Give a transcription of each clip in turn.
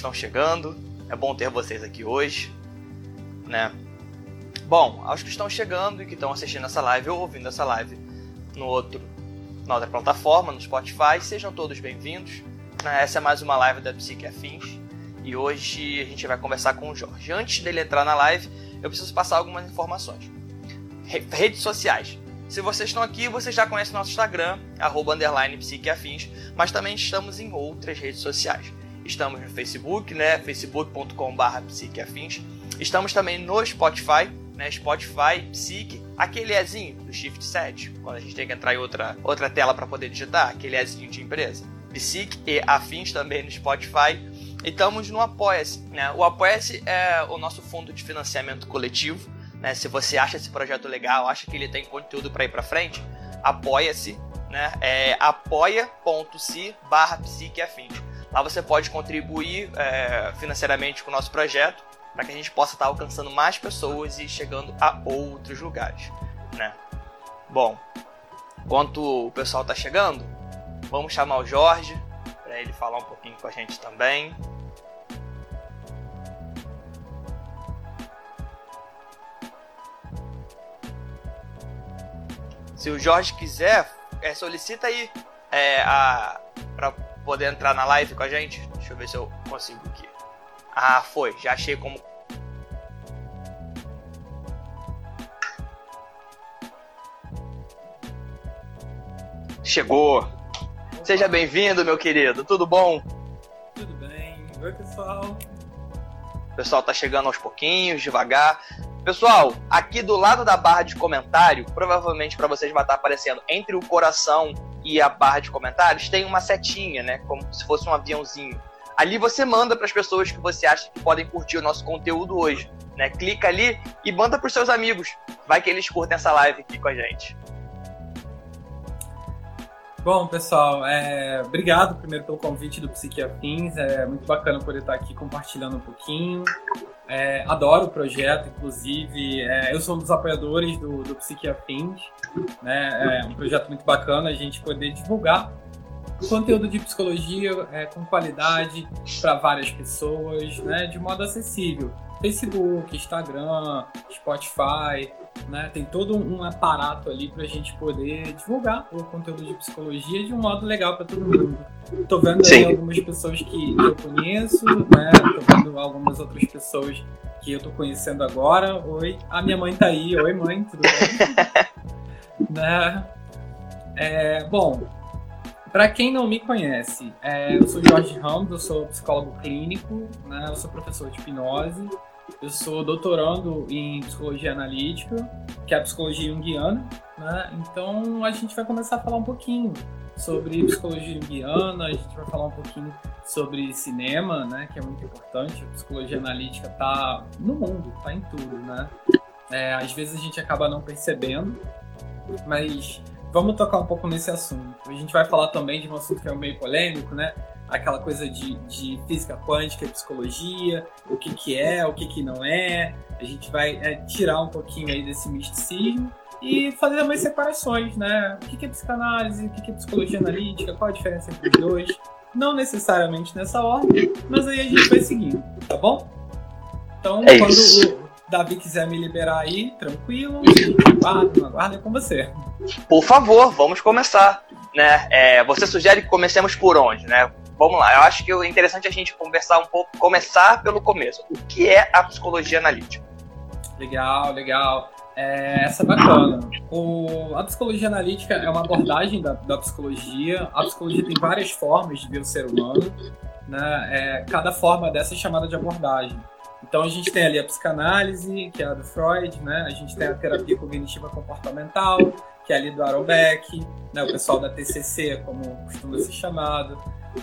estão chegando. É bom ter vocês aqui hoje, né? Bom, aos que estão chegando e que estão assistindo essa live ou ouvindo essa live no outro, na outra plataforma, no Spotify, sejam todos bem-vindos. Né? Essa é mais uma live da Psique Afins e hoje a gente vai conversar com o Jorge. Antes dele entrar na live, eu preciso passar algumas informações. Redes sociais. Se vocês estão aqui, vocês já conhecem nosso Instagram, arroba psiqueafins, mas também estamos em outras redes sociais. Estamos no Facebook, né? facebook.com.br psiqueafins. Estamos também no Spotify, né? Spotify, Psique, aquele Ezinho do Shift 7, quando a gente tem que entrar em outra, outra tela para poder digitar, aquele Ezinho de empresa. Psique e Afins também no Spotify. E estamos no Apoia-se. Né? O Apoia-se é o nosso fundo de financiamento coletivo né? Se você acha esse projeto legal, acha que ele tem conteúdo para ir para frente, apoia-se, né? É apoia.se barra psiqueafins. Lá você pode contribuir é, financeiramente com o nosso projeto para que a gente possa estar tá alcançando mais pessoas e chegando a outros lugares, né? Bom, enquanto o pessoal está chegando, vamos chamar o Jorge para ele falar um pouquinho com a gente também. Se o Jorge quiser, é, solicita aí é, poder entrar na live com a gente. Deixa eu ver se eu consigo aqui. Ah, foi. Já achei como Chegou. Seja bem-vindo, meu querido. Tudo bom? Tudo bem. Oi, pessoal. O pessoal tá chegando aos pouquinhos, devagar. Pessoal, aqui do lado da barra de comentário, provavelmente para vocês vai estar aparecendo entre o coração e a barra de comentários, tem uma setinha, né? Como se fosse um aviãozinho. Ali você manda para as pessoas que você acha que podem curtir o nosso conteúdo hoje, né? Clica ali e manda para os seus amigos. Vai que eles curtem essa live aqui com a gente. Bom, pessoal, é... obrigado primeiro pelo convite do Psiquiafins. É muito bacana poder estar aqui compartilhando um pouquinho. É, adoro o projeto, inclusive. É, eu sou um dos apoiadores do, do Psiquiafins. Né? É um projeto muito bacana a gente poder divulgar conteúdo de psicologia é, com qualidade para várias pessoas, né? de modo acessível. Facebook, Instagram, Spotify, né? Tem todo um aparato ali para a gente poder divulgar o conteúdo de psicologia de um modo legal para todo mundo. Tô vendo aí algumas pessoas que eu conheço, né? Tô vendo algumas outras pessoas que eu tô conhecendo agora. Oi, a minha mãe tá aí. Oi, mãe, tudo bem? né? É, bom, para quem não me conhece, é, eu sou Jorge Ramos, eu sou psicólogo clínico, né? Eu sou professor de hipnose. Eu sou doutorando em psicologia analítica, que é a psicologia junguiana, né? Então a gente vai começar a falar um pouquinho sobre psicologia junguiana, a gente vai falar um pouquinho sobre cinema, né, que é muito importante. A psicologia analítica está no mundo, está em tudo, né? É, às vezes a gente acaba não percebendo, mas vamos tocar um pouco nesse assunto. A gente vai falar também de um assunto que é meio polêmico, né? Aquela coisa de, de física quântica e psicologia, o que, que é, o que, que não é. A gente vai é, tirar um pouquinho aí desse misticismo e fazer umas separações, né? O que, que é psicanálise, o que, que é psicologia analítica, qual a diferença entre os dois. Não necessariamente nessa ordem, mas aí a gente vai seguindo, tá bom? Então, é quando isso. o Davi quiser me liberar aí, tranquilo, aguardo, aguardo é com você. Por favor, vamos começar. Né? É, você sugere que comecemos por onde, né? Vamos lá, eu acho que o interessante é a gente conversar um pouco, começar pelo começo. O que é a psicologia analítica? Legal, legal. É, essa é bacana. O, a psicologia analítica é uma abordagem da, da, psicologia. A psicologia tem várias formas de ver o ser humano. Né? É, cada forma dessa é chamada de abordagem. Então a gente tem ali a psicanálise, que é a do Freud, né? A gente tem a terapia cognitiva comportamental, que é ali do Aaron Beck, né? o pessoal da TCC, como costuma ser chamado.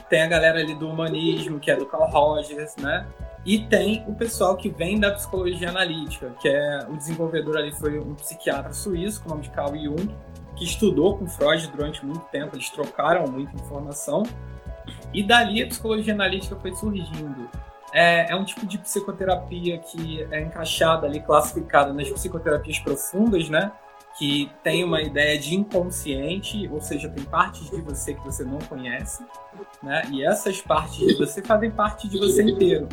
Tem a galera ali do humanismo, que é do Carl Rogers, né? E tem o pessoal que vem da psicologia analítica, que é o desenvolvedor ali foi um psiquiatra suíço com o nome de Carl Jung, que estudou com Freud durante muito tempo, eles trocaram muita informação. E dali a psicologia analítica foi surgindo. É, é, um tipo de psicoterapia que é encaixada ali, classificada nas psicoterapias profundas, né? Que tem uma ideia de inconsciente, ou seja, tem partes de você que você não conhece, né? E essas partes de você fazem parte de você inteiro.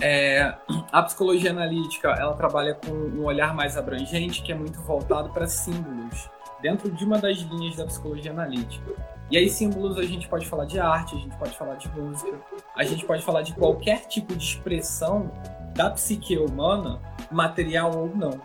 É, a psicologia analítica ela trabalha com um olhar mais abrangente, que é muito voltado para símbolos, dentro de uma das linhas da psicologia analítica. E aí, símbolos, a gente pode falar de arte, a gente pode falar de música, a gente pode falar de qualquer tipo de expressão da psique humana, material ou não.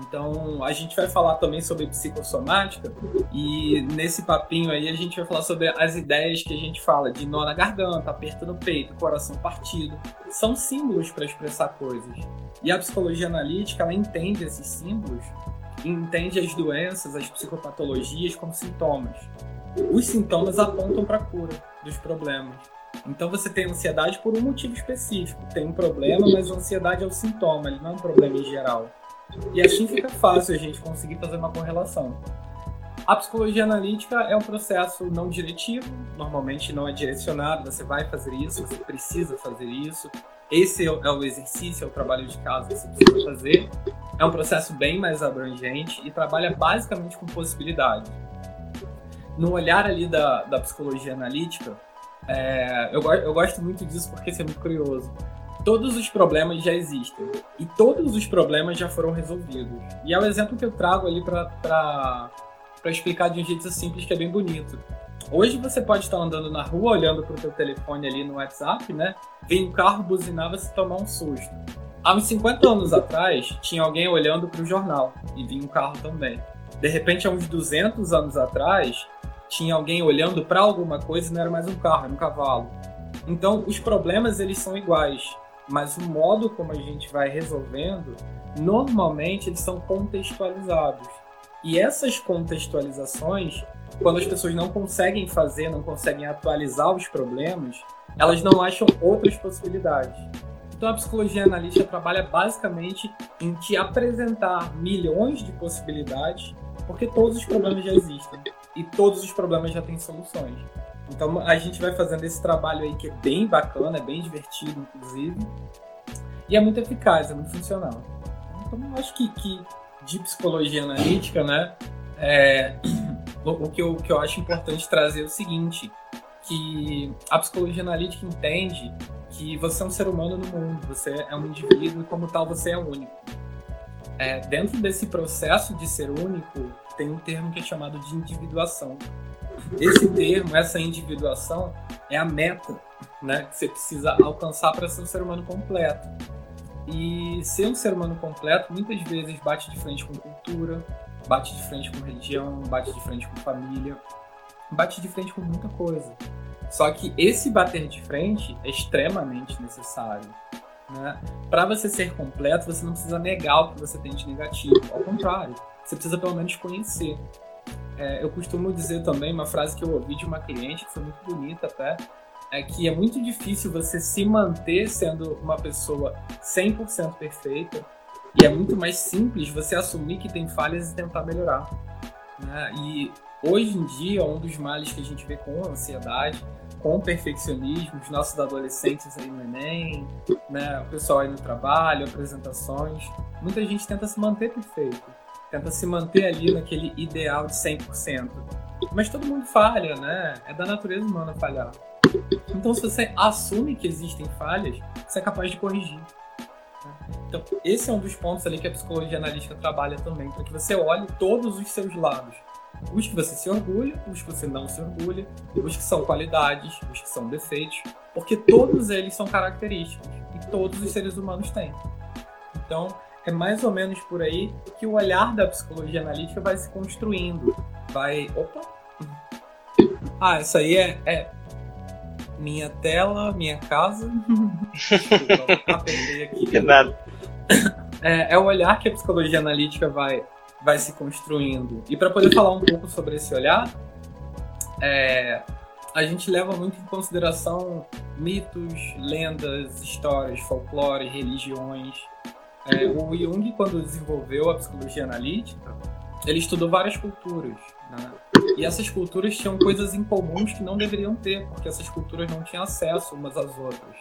Então, a gente vai falar também sobre psicossomática e nesse papinho aí a gente vai falar sobre as ideias que a gente fala de nó na garganta, aperto no peito, coração partido. São símbolos para expressar coisas. E a psicologia analítica, ela entende esses símbolos, entende as doenças, as psicopatologias como sintomas. Os sintomas apontam para a cura dos problemas. Então você tem ansiedade por um motivo específico. Tem um problema, mas a ansiedade é o sintoma, ele não é um problema em geral. E assim fica fácil a gente conseguir fazer uma correlação. A psicologia analítica é um processo não diretivo, normalmente não é direcionado, você vai fazer isso, você precisa fazer isso. Esse é o exercício, é o trabalho de casa que você precisa fazer. É um processo bem mais abrangente e trabalha basicamente com possibilidades. No olhar ali da, da psicologia analítica, é, eu, eu gosto muito disso porque isso é muito curioso todos os problemas já existem e todos os problemas já foram resolvidos. E é o exemplo que eu trago ali para explicar de um jeito simples que é bem bonito. Hoje você pode estar andando na rua olhando para o seu telefone ali no WhatsApp, né? Vem um carro buzinar você tomar um susto. Há uns 50 anos atrás, tinha alguém olhando para o jornal e vinha um carro também. De repente, há uns 200 anos atrás, tinha alguém olhando para alguma coisa e não era mais um carro, era um cavalo. Então, os problemas eles são iguais mas o modo como a gente vai resolvendo, normalmente eles são contextualizados. E essas contextualizações, quando as pessoas não conseguem fazer, não conseguem atualizar os problemas, elas não acham outras possibilidades. Então a psicologia analítica trabalha basicamente em te apresentar milhões de possibilidades, porque todos os problemas já existem e todos os problemas já têm soluções. Então a gente vai fazendo esse trabalho aí que é bem bacana, é bem divertido, inclusive. E é muito eficaz, é muito funcional. Então eu acho que, que de psicologia analítica, né? É, o, que eu, o que eu acho importante trazer é o seguinte, que a psicologia analítica entende que você é um ser humano no mundo, você é um indivíduo e como tal você é único. É, dentro desse processo de ser único, tem um termo que é chamado de individuação. Esse termo, essa individuação, é a meta né, que você precisa alcançar para ser um ser humano completo. E ser um ser humano completo muitas vezes bate de frente com cultura, bate de frente com religião, bate de frente com família, bate de frente com muita coisa. Só que esse bater de frente é extremamente necessário. Né? Para você ser completo, você não precisa negar o que você tem de negativo. Ao contrário, você precisa pelo menos conhecer. É, eu costumo dizer também uma frase que eu ouvi de uma cliente que foi muito bonita até, é que é muito difícil você se manter sendo uma pessoa 100% perfeita e é muito mais simples você assumir que tem falhas e tentar melhorar. Né? E hoje em dia, um dos males que a gente vê com a ansiedade, com o perfeccionismo, os nossos adolescentes aí no Enem, né? o pessoal aí no trabalho, apresentações, muita gente tenta se manter perfeito tenta se manter ali naquele ideal de 100%. Mas todo mundo falha, né? É da natureza humana falhar. Então, se você assume que existem falhas, você é capaz de corrigir. Então, esse é um dos pontos ali que a psicologia analítica trabalha também, para que você olhe todos os seus lados. Os que você se orgulha, os que você não se orgulha, os que são qualidades, os que são defeitos, porque todos eles são característicos e todos os seres humanos têm. Então, é mais ou menos por aí que o olhar da psicologia analítica vai se construindo. Vai. Opa! Ah, essa aí é, é minha tela, minha casa. Desculpa, aqui. Nada. É, é o olhar que a psicologia analítica vai, vai se construindo. E para poder falar um pouco sobre esse olhar, é, a gente leva muito em consideração mitos, lendas, histórias, folclore, religiões. É, o Jung, quando desenvolveu a psicologia analítica, ele estudou várias culturas. Né? E essas culturas tinham coisas em comuns que não deveriam ter, porque essas culturas não tinham acesso umas às outras.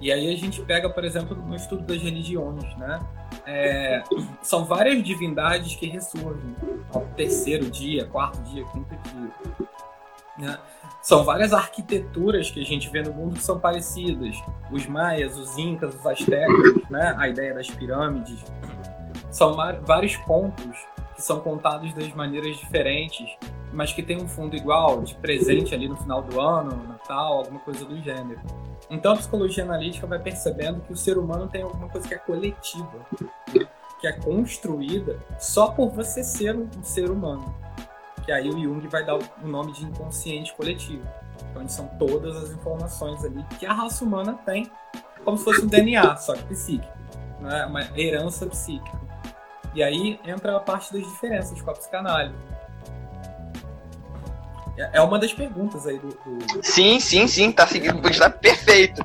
E aí a gente pega, por exemplo, no estudo das religiões, né? é, são várias divindades que ressurgem ao terceiro dia, quarto dia, quinto dia. Né? São várias arquiteturas que a gente vê no mundo que são parecidas. Os maias, os incas, os astecas, né? a ideia das pirâmides. São vários pontos que são contados das maneiras diferentes, mas que tem um fundo igual, de presente ali no final do ano, Natal, alguma coisa do gênero. Então a psicologia analítica vai percebendo que o ser humano tem alguma coisa que é coletiva, que é construída só por você ser um ser humano. Que aí o Jung vai dar o nome de inconsciente coletivo. Então são todas as informações ali que a raça humana tem, como se fosse um DNA, só que psíquico, né? uma herança psíquica. E aí entra a parte das diferenças com a psicanálise. É, é uma das perguntas aí do. do... Sim, sim, sim, tá seguindo, está perfeito.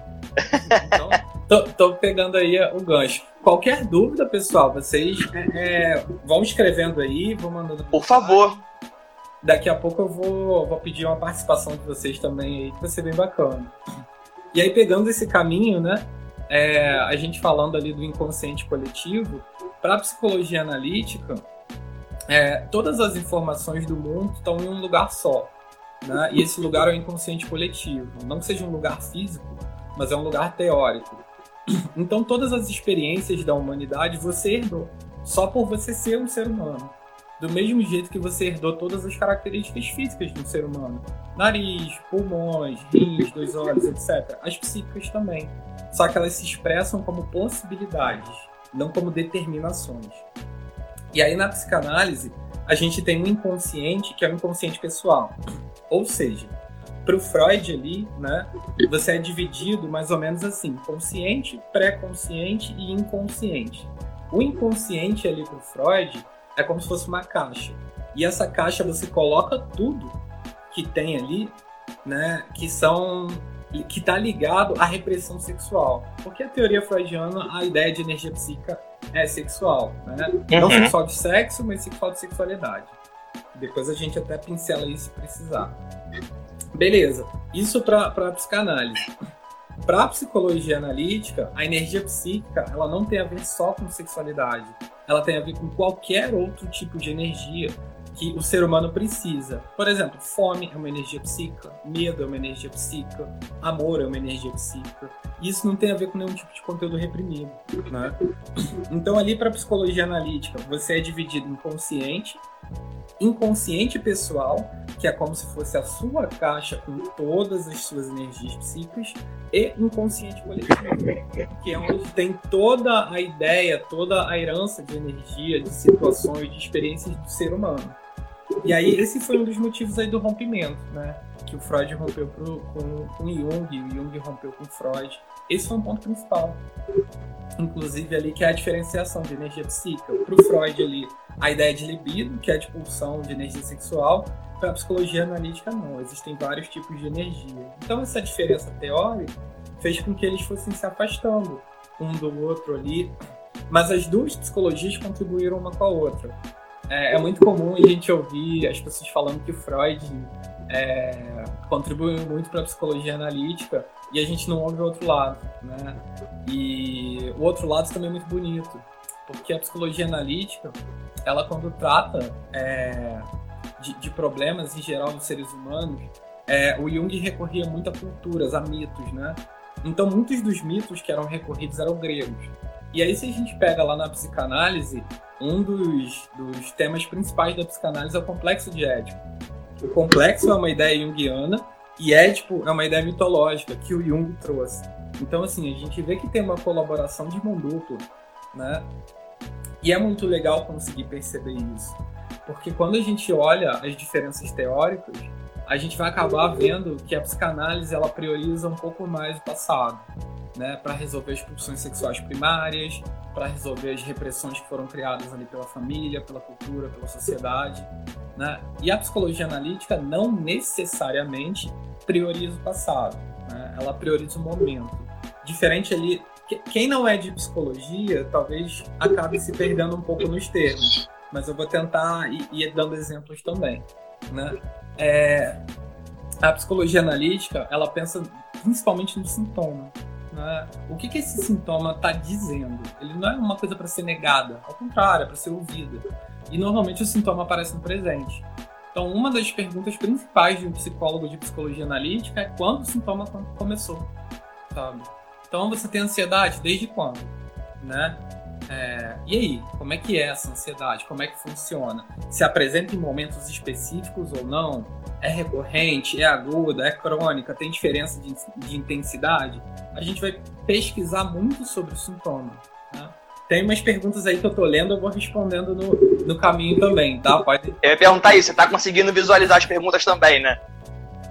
Então, tô, tô, pegando aí o gancho. Qualquer dúvida, pessoal, vocês é, é, vão escrevendo aí, vão mandando. Por favor. Daqui a pouco eu vou, vou pedir uma participação de vocês também aí, que vai ser bem bacana. E aí, pegando esse caminho, né? É, a gente falando ali do inconsciente coletivo, para a psicologia analítica, é, todas as informações do mundo estão em um lugar só. Né? E esse lugar é o inconsciente coletivo. Não que seja um lugar físico, mas é um lugar teórico. Então, todas as experiências da humanidade você herdou, só por você ser um ser humano. Do mesmo jeito que você herdou todas as características físicas de um ser humano: nariz, pulmões, rins, dois olhos, etc. As psíquicas também. Só que elas se expressam como possibilidades, não como determinações. E aí, na psicanálise, a gente tem um inconsciente que é o um inconsciente pessoal. Ou seja, para o Freud ali, né, você é dividido mais ou menos assim: consciente, pré-consciente e inconsciente. O inconsciente ali para o Freud é como se fosse uma caixa. E essa caixa você coloca tudo que tem ali, né, que são que está ligado à repressão sexual. Porque a teoria freudiana, a ideia de energia psíquica é sexual, né? Uhum. Não sexual de sexo, mas sexual de sexualidade. Depois a gente até pincela isso se precisar. Beleza, isso para a psicanálise. Para a psicologia analítica, a energia psíquica ela não tem a ver só com sexualidade. Ela tem a ver com qualquer outro tipo de energia que o ser humano precisa. Por exemplo, fome é uma energia psíquica, medo é uma energia psíquica, amor é uma energia psíquica. Isso não tem a ver com nenhum tipo de conteúdo reprimido, né? Então ali para psicologia analítica, você é dividido em consciente, inconsciente pessoal, que é como se fosse a sua caixa com todas as suas energias psíquicas, e inconsciente coletivo, que é onde tem toda a ideia, toda a herança de energia, de situações, de experiências do ser humano. E aí esse foi um dos motivos aí do rompimento, né? Que o Freud rompeu pro, com, com Jung, o Jung rompeu com Freud. Esse foi um ponto principal. Inclusive ali que é a diferenciação de energia psíquica. Para o Freud ali, a ideia de libido, que é de pulsão de energia sexual. Para a psicologia analítica, não. Existem vários tipos de energia. Então essa diferença teórica fez com que eles fossem se afastando um do outro ali. Mas as duas psicologias contribuíram uma com a outra. É, é muito comum a gente ouvir as pessoas falando que Freud é, contribuiu muito para a psicologia analítica e a gente não ouve o outro lado, né? E o outro lado também é muito bonito, porque a psicologia analítica, ela quando trata é, de, de, problemas em geral nos seres humanos, é, o Jung recorria muito a culturas, a mitos, né? Então muitos dos mitos que eram recorridos eram gregos. E aí se a gente pega lá na psicanálise, um dos, dos temas principais da psicanálise é o complexo de Édipo. O complexo é uma ideia junguiana e Édipo é uma ideia mitológica que o Jung trouxe. Então, assim, a gente vê que tem uma colaboração de mão dupla, né? E é muito legal conseguir perceber isso. Porque quando a gente olha as diferenças teóricas, a gente vai acabar vendo que a psicanálise ela prioriza um pouco mais o passado né, para resolver as pulsões sexuais primárias, para resolver as repressões que foram criadas ali pela família, pela cultura, pela sociedade. Né? E a psicologia analítica não necessariamente prioriza o passado, né? ela prioriza o momento. Diferente ali, quem não é de psicologia talvez acabe se perdendo um pouco nos termos, mas eu vou tentar ir, dando exemplos também. Né? É, a psicologia analítica ela pensa principalmente no sintoma. Né? O que, que esse sintoma está dizendo? Ele não é uma coisa para ser negada, ao contrário, é para ser ouvida. E normalmente o sintoma aparece no presente. Então, uma das perguntas principais de um psicólogo de psicologia analítica é quando o sintoma começou, sabe? Então, você tem ansiedade desde quando, né? É, e aí, como é que é essa ansiedade? Como é que funciona? Se apresenta em momentos específicos ou não? É recorrente? É aguda? É crônica? Tem diferença de, de intensidade? A gente vai pesquisar muito sobre o sintoma. Né? Tem umas perguntas aí que eu tô lendo, eu vou respondendo no, no caminho também, tá? Pode. Eu ia perguntar isso, você tá conseguindo visualizar as perguntas também, né?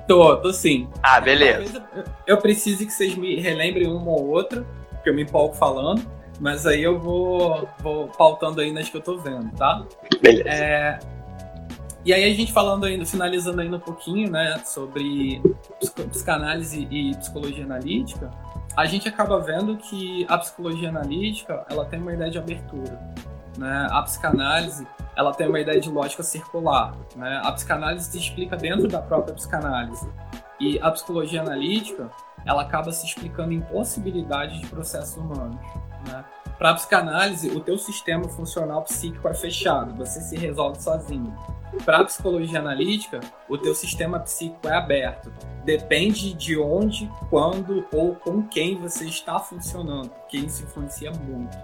Tô, tô sim. Ah, beleza. Eu, eu preciso que vocês me relembrem uma ou outra, porque eu me empolgo falando. Mas aí eu vou, vou pautando aí nas que eu tô vendo, tá? Beleza. É, e aí a gente falando ainda, finalizando ainda um pouquinho, né, sobre psicanálise e psicologia analítica, a gente acaba vendo que a psicologia analítica, ela tem uma ideia de abertura, né? A psicanálise, ela tem uma ideia de lógica circular, né? A psicanálise se explica dentro da própria psicanálise. E a psicologia analítica, ela acaba se explicando em possibilidades de processos humanos. Né? Para a psicanálise, o teu sistema funcional psíquico é fechado, você se resolve sozinho. Para a psicologia analítica, o teu sistema psíquico é aberto. Depende de onde, quando ou com quem você está funcionando, porque isso influencia muito.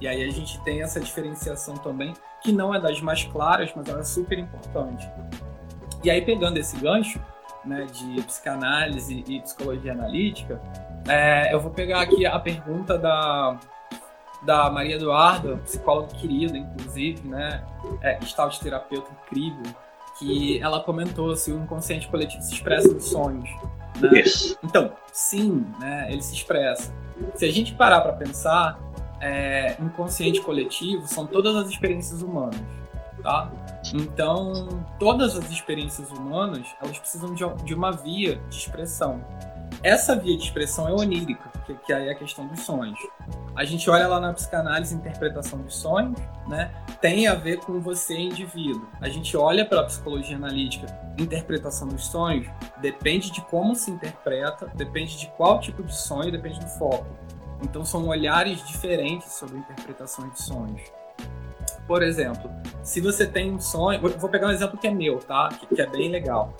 E aí a gente tem essa diferenciação também, que não é das mais claras, mas ela é super importante. E aí pegando esse gancho, né, de psicanálise e psicologia analítica, é, eu vou pegar aqui a pergunta da, da Maria Eduarda, psicóloga querida, inclusive, né? É, de terapeuta incrível, que ela comentou se o inconsciente coletivo se expressa nos sonhos. Né? Isso. Então, sim, né? Ele se expressa. Se a gente parar para pensar, é, inconsciente coletivo são todas as experiências humanas, tá? Então, todas as experiências humanas, elas precisam de, de uma via de expressão. Essa via de expressão é onírica, que, que aí é a questão dos sonhos. A gente olha lá na psicanálise interpretação dos sonhos, né? Tem a ver com você indivíduo. A gente olha para a psicologia analítica, interpretação dos sonhos, depende de como se interpreta, depende de qual tipo de sonho, depende do foco. Então são olhares diferentes sobre a interpretação de sonhos. Por exemplo, se você tem um sonho, vou pegar um exemplo que é meu, tá? Que, que é bem legal.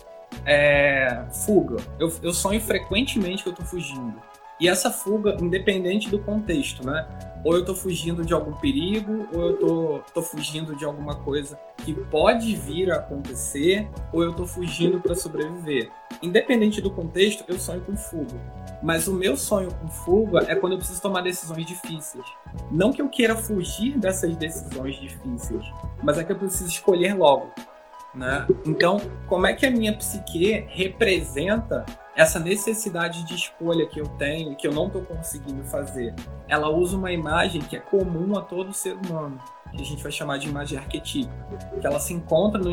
É, fuga. Eu, eu sonho frequentemente que eu tô fugindo. E essa fuga, independente do contexto, né? Ou eu tô fugindo de algum perigo, ou eu tô, tô fugindo de alguma coisa que pode vir a acontecer, ou eu tô fugindo para sobreviver. Independente do contexto, eu sonho com fuga. Mas o meu sonho com fuga é quando eu preciso tomar decisões difíceis. Não que eu queira fugir dessas decisões difíceis, mas é que eu preciso escolher logo. Né? Então, como é que a minha psique representa essa necessidade de escolha que eu tenho e que eu não estou conseguindo fazer? Ela usa uma imagem que é comum a todo ser humano, que a gente vai chamar de imagem arquetípica, que ela se encontra no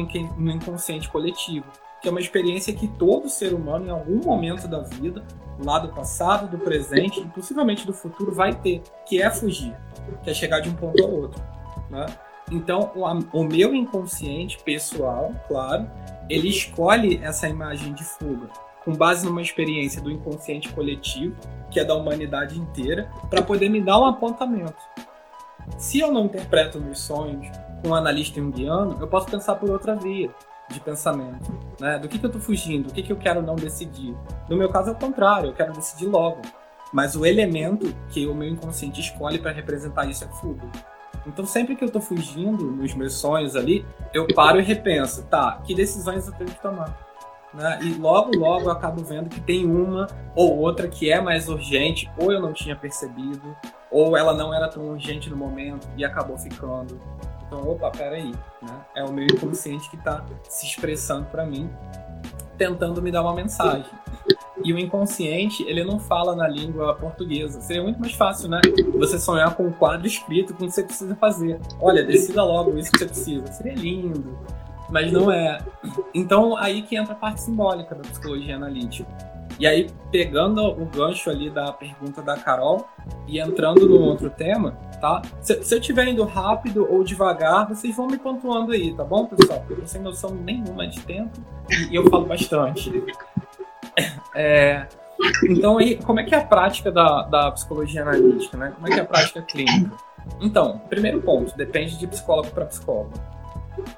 inconsciente coletivo, que é uma experiência que todo ser humano, em algum momento da vida, lá do passado, do presente e possivelmente do futuro, vai ter, que é fugir, que é chegar de um ponto ao outro. Né? Então, o, o meu inconsciente pessoal, claro, ele escolhe essa imagem de fuga com base numa experiência do inconsciente coletivo, que é da humanidade inteira, para poder me dar um apontamento. Se eu não interpreto meus sonhos com um analista junguiano, eu posso pensar por outra via de pensamento. Né? Do que, que eu estou fugindo, o que, que eu quero não decidir. No meu caso é o contrário, eu quero decidir logo. Mas o elemento que o meu inconsciente escolhe para representar isso é fuga. Então, sempre que eu tô fugindo nos meus sonhos ali, eu paro e repenso, tá, que decisões eu tenho que tomar? Né? E logo, logo eu acabo vendo que tem uma ou outra que é mais urgente, ou eu não tinha percebido, ou ela não era tão urgente no momento e acabou ficando. Então, opa, peraí, né? É o meu inconsciente que está se expressando para mim, tentando me dar uma mensagem. E o inconsciente, ele não fala na língua portuguesa. Seria muito mais fácil, né? Você sonhar com um quadro escrito com o que você precisa fazer. Olha, decida logo isso que você precisa. Seria lindo. Mas não é. Então, aí que entra a parte simbólica da psicologia analítica. E aí, pegando o gancho ali da pergunta da Carol e entrando no outro tema, tá? Se, se eu estiver indo rápido ou devagar, vocês vão me pontuando aí, tá bom, pessoal? Porque eu não tenho noção nenhuma de tempo e eu falo bastante. É, Então, aí, como é que é a prática da, da psicologia analítica, né? Como é que é a prática clínica? Então, primeiro ponto, depende de psicólogo para psicólogo.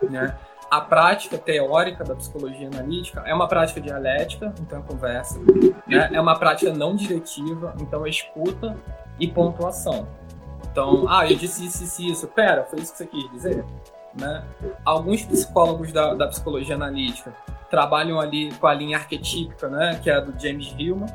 Né? A prática teórica da psicologia analítica é uma prática dialética, então é conversa. Né? É uma prática não diretiva, então é escuta e pontuação. Então, ah, eu disse isso, isso, isso. Pera, foi isso que você quis dizer? Né? Alguns psicólogos da, da psicologia analítica trabalham ali com a linha arquetípica, né, que é a do James Hillman.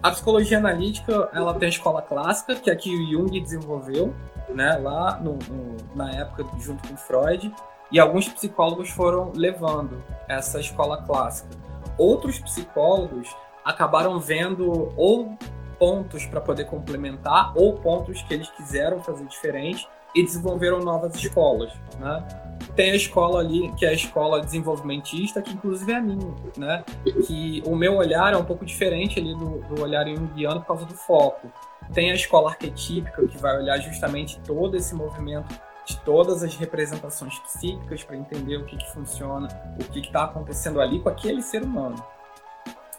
A psicologia analítica, ela tem a escola clássica, que é a que o Jung desenvolveu, né, lá no, no, na época junto com Freud, e alguns psicólogos foram levando essa escola clássica. Outros psicólogos acabaram vendo ou pontos para poder complementar ou pontos que eles quiseram fazer diferente e desenvolveram novas escolas, né? Tem a escola ali, que é a escola desenvolvimentista, que inclusive é a minha, né? Que o meu olhar é um pouco diferente ali do, do olhar junguiano por causa do foco. Tem a escola arquetípica, que vai olhar justamente todo esse movimento de todas as representações psíquicas para entender o que, que funciona, o que está acontecendo ali com aquele ser humano.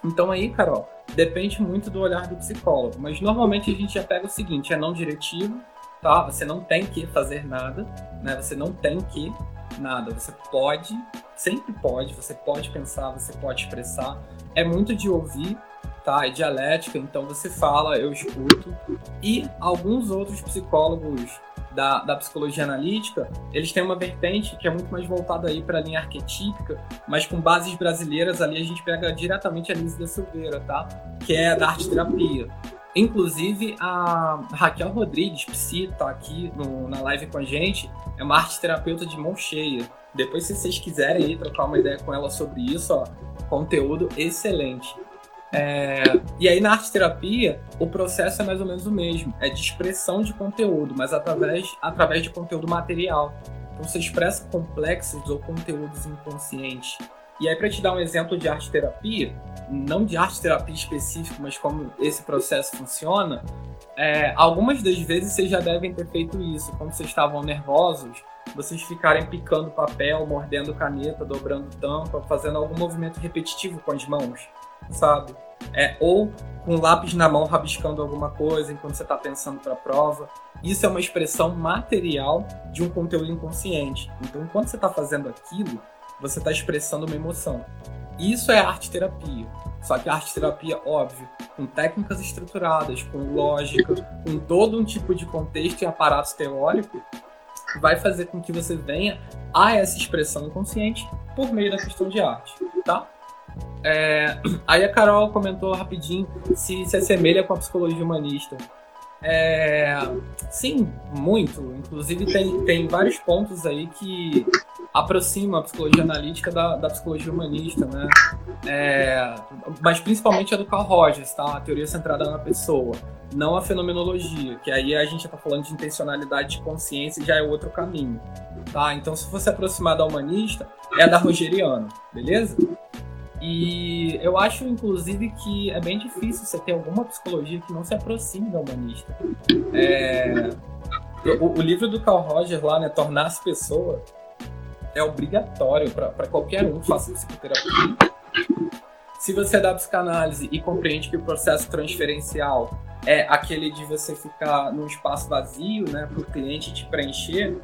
Então aí, Carol, depende muito do olhar do psicólogo, mas normalmente a gente já pega o seguinte, é não diretivo, tá? Você não tem que fazer nada, né? Você não tem que nada, você pode, sempre pode, você pode pensar, você pode expressar. É muito de ouvir, tá? É dialética, então você fala, eu escuto. E alguns outros psicólogos da, da psicologia analítica, eles têm uma vertente que é muito mais voltada aí para a linha arquetípica, mas com bases brasileiras ali a gente pega diretamente a Lise da Silveira, tá? Que é da arte terapia. Inclusive, a Raquel Rodrigues, psi, tá aqui no, na live com a gente, é uma arte terapeuta de mão cheia. Depois, se vocês quiserem aí trocar uma ideia com ela sobre isso, ó, conteúdo excelente. É, e aí na arte terapia o processo é mais ou menos o mesmo, é de expressão de conteúdo, mas através, através de conteúdo material. Então você expressa complexos ou conteúdos inconscientes. E aí para te dar um exemplo de arte terapia, não de arte terapia específico, mas como esse processo funciona, é, algumas das vezes vocês já devem ter feito isso, quando vocês estavam nervosos, vocês ficarem picando papel, mordendo caneta, dobrando tampa, fazendo algum movimento repetitivo com as mãos sabe? É, ou com lápis na mão rabiscando alguma coisa enquanto você está pensando para a prova. Isso é uma expressão material de um conteúdo inconsciente. Então, enquanto você está fazendo aquilo, você está expressando uma emoção. Isso é arte terapia. Só que arte terapia, óbvio, com técnicas estruturadas, com lógica, com todo um tipo de contexto e aparato teórico, vai fazer com que você venha a essa expressão inconsciente por meio da questão de arte, tá? É, aí a Carol comentou rapidinho se se assemelha com a psicologia humanista. É, sim, muito. Inclusive tem, tem vários pontos aí que aproximam a psicologia analítica da, da psicologia humanista, né? É, mas principalmente a do Carl Rogers, tá? A teoria centrada na pessoa, não a fenomenologia, que aí a gente está falando de intencionalidade de consciência e já é outro caminho, tá? Então se você aproximar da humanista, é a da rogeriana, beleza? E eu acho, inclusive, que é bem difícil você ter alguma psicologia que não se aproxime da humanista. É... O, o, livro do Carl Rogers lá, né, Tornar-se Pessoa, é obrigatório para qualquer um faça psicoterapia. Se você é da psicanálise e compreende que o processo transferencial é aquele de você ficar num espaço vazio, né, para o cliente te preencher,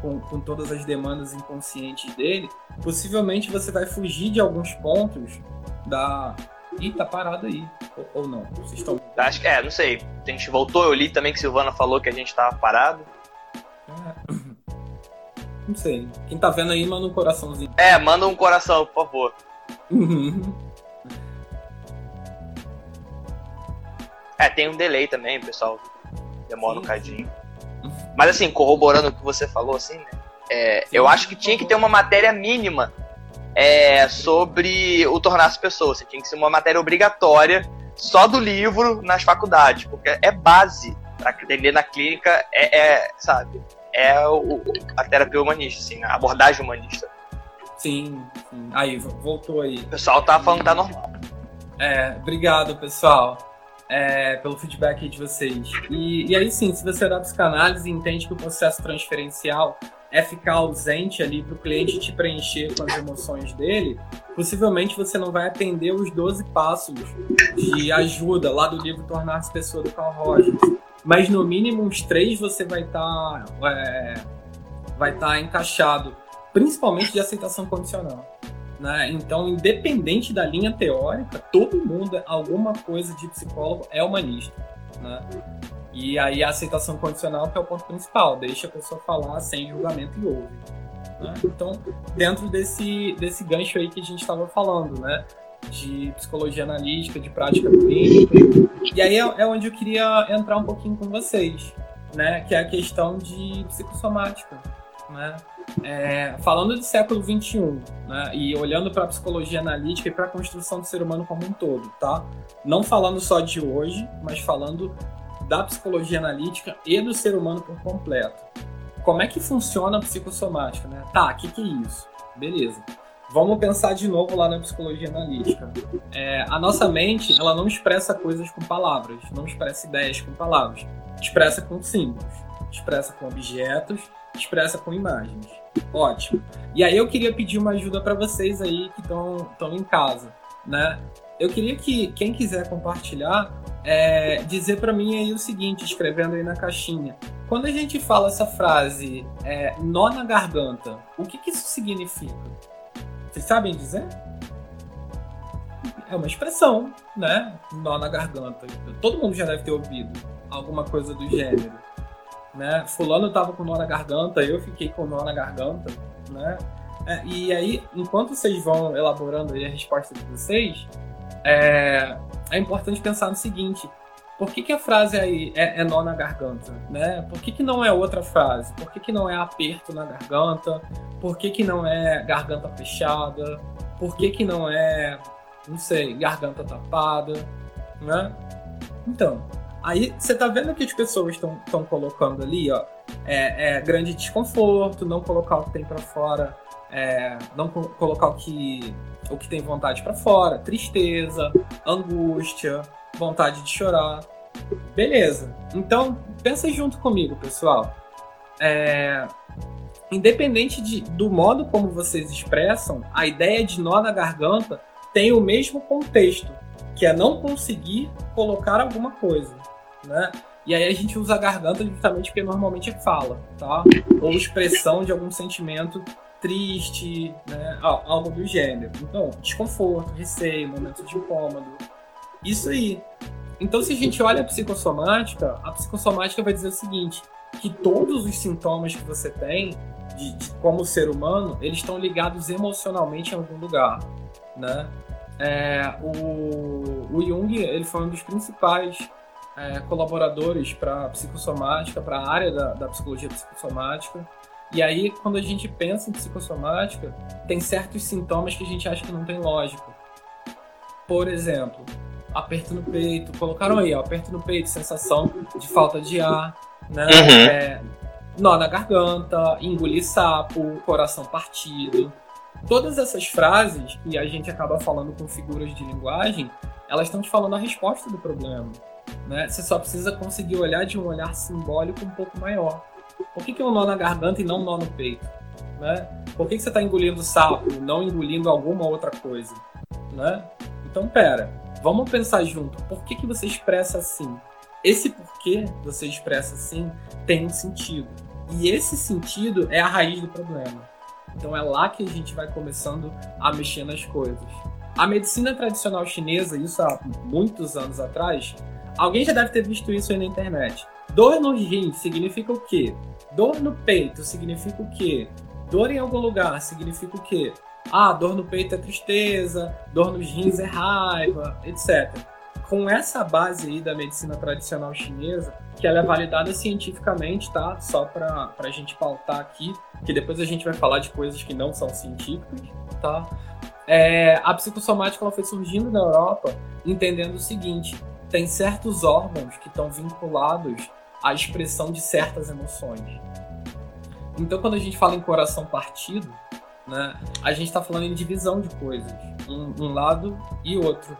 com, com todas as demandas inconscientes dele, possivelmente você vai fugir de alguns pontos da. Ih, tá parado aí. Ou, ou não? Vocês estão. Acho que é, não sei. A gente voltou, eu li também que Silvana falou que a gente tava parado. Não sei. Quem tá vendo aí, manda um coraçãozinho. É, manda um coração, por favor. é, tem um delay também, pessoal. Demora sim, um cadinho. Mas assim, corroborando o que você falou, assim, né? É, eu acho que tinha que ter uma matéria mínima é, sobre o tornar-se pessoa. Assim, tinha que ser uma matéria obrigatória só do livro nas faculdades, porque é base para atender na clínica, é, é sabe, é o, a terapia humanista, assim, a abordagem humanista. Sim, sim. Aí, voltou aí. O pessoal tá falando que tá normal. É, obrigado, pessoal é, pelo feedback de vocês. E, e, aí sim, se você é da psicanálise e entende que o processo transferencial é ficar ausente ali para o cliente te preencher com as emoções dele, possivelmente você não vai atender os 12 passos de ajuda lá do livro Tornar-se Pessoa do Carl Rogers. Mas no mínimo uns três você vai estar tá, é, vai estar tá encaixado, principalmente de aceitação condicional. Né? Então, independente da linha teórica, todo mundo, alguma coisa de psicólogo é humanista. Né? E aí a aceitação condicional que é o ponto principal, deixa a pessoa falar sem julgamento e ouve. Né? Então, dentro desse, desse gancho aí que a gente estava falando, né? De psicologia analítica, de prática clínica. E aí é, é onde eu queria entrar um pouquinho com vocês, né? Que é a questão de psicossomática, né? É, falando do século XXI, né, e olhando para a psicologia analítica e para a construção do ser humano como um todo, tá? Não falando só de hoje, mas falando da psicologia analítica e do ser humano por completo. Como é que funciona a psicossomática, né? Tá, o que, que é isso? Beleza. Vamos pensar de novo lá na psicologia analítica. É, a nossa mente, ela não expressa coisas com palavras, não expressa ideias com palavras. Expressa com símbolos, expressa com objetos, expressa com imagens. Ótimo. E aí eu queria pedir uma ajuda para vocês aí que estão em casa, né? Eu queria que quem quiser compartilhar é, dizer para mim aí o seguinte, escrevendo aí na caixinha. Quando a gente fala essa frase, é, nó na garganta, o que, que isso significa? Vocês sabem dizer? É uma expressão, né? Nó na garganta. Todo mundo já deve ter ouvido alguma coisa do gênero. Né? Fulano tava com nó na garganta, eu fiquei com nó na garganta, né? É, e aí, enquanto vocês vão elaborando a resposta de vocês, é, é importante pensar no seguinte: por que, que a frase aí é, é, nó na garganta? Né? Por que, que não é outra frase? Por que, que não é aperto na garganta? Por que, que não é garganta fechada? Por que, que não é, não sei, garganta tapada? Né? Então, aí você tá vendo que as pessoas estão colocando ali, ó, é, é, grande desconforto, não colocar o que tem para fora, é, não colocar o que o que tem vontade para fora, tristeza, angústia, vontade de chorar. Beleza. Então, pensa junto comigo, pessoal. É... Independente de, do modo como vocês expressam, a ideia de nó na garganta tem o mesmo contexto, que é não conseguir colocar alguma coisa, né? E aí a gente usa a garganta justamente porque normalmente é fala, tá? Ou expressão de algum sentimento triste, né? algo do gênero. Então, desconforto, receio, momentos de incômodo. Isso aí. Então, se a gente olha a psicossomática, a psicossomática vai dizer o seguinte: que todos os sintomas que você tem, de, de como ser humano, eles estão ligados emocionalmente em algum lugar, né? É, o, o Jung ele foi um dos principais é, colaboradores para psicossomática, para a área da, da psicologia psicossomática. E aí, quando a gente pensa em psicossomática, tem certos sintomas que a gente acha que não tem lógica. Por exemplo, aperto no peito, colocaram aí, ó, aperto no peito, sensação de falta de ar, né? Uhum. É, nó na garganta, engolir sapo, coração partido. Todas essas frases que a gente acaba falando com figuras de linguagem, elas estão te falando a resposta do problema. Né? Você só precisa conseguir olhar de um olhar simbólico um pouco maior. Por que, que é um nó na garganta e não um nó no peito? Né? Por que, que você está engolindo sapo e não engolindo alguma outra coisa? Né? Então, pera, vamos pensar junto. Por que, que você expressa assim? Esse porquê você expressa assim tem um sentido. E esse sentido é a raiz do problema. Então é lá que a gente vai começando a mexer nas coisas. A medicina tradicional chinesa, isso há muitos anos atrás, alguém já deve ter visto isso aí na internet. Dor no rim significa o quê? Dor no peito significa o quê? Dor em algum lugar significa o quê? Ah, dor no peito é tristeza, dor nos rins é raiva, etc. Com essa base aí da medicina tradicional chinesa, que ela é validada cientificamente, tá? Só para a gente pautar aqui, que depois a gente vai falar de coisas que não são científicas, tá? É, a psicossomática ela foi surgindo na Europa entendendo o seguinte: tem certos órgãos que estão vinculados à expressão de certas emoções. Então, quando a gente fala em coração partido, né, a gente está falando em divisão de coisas, um, um, lado e outro.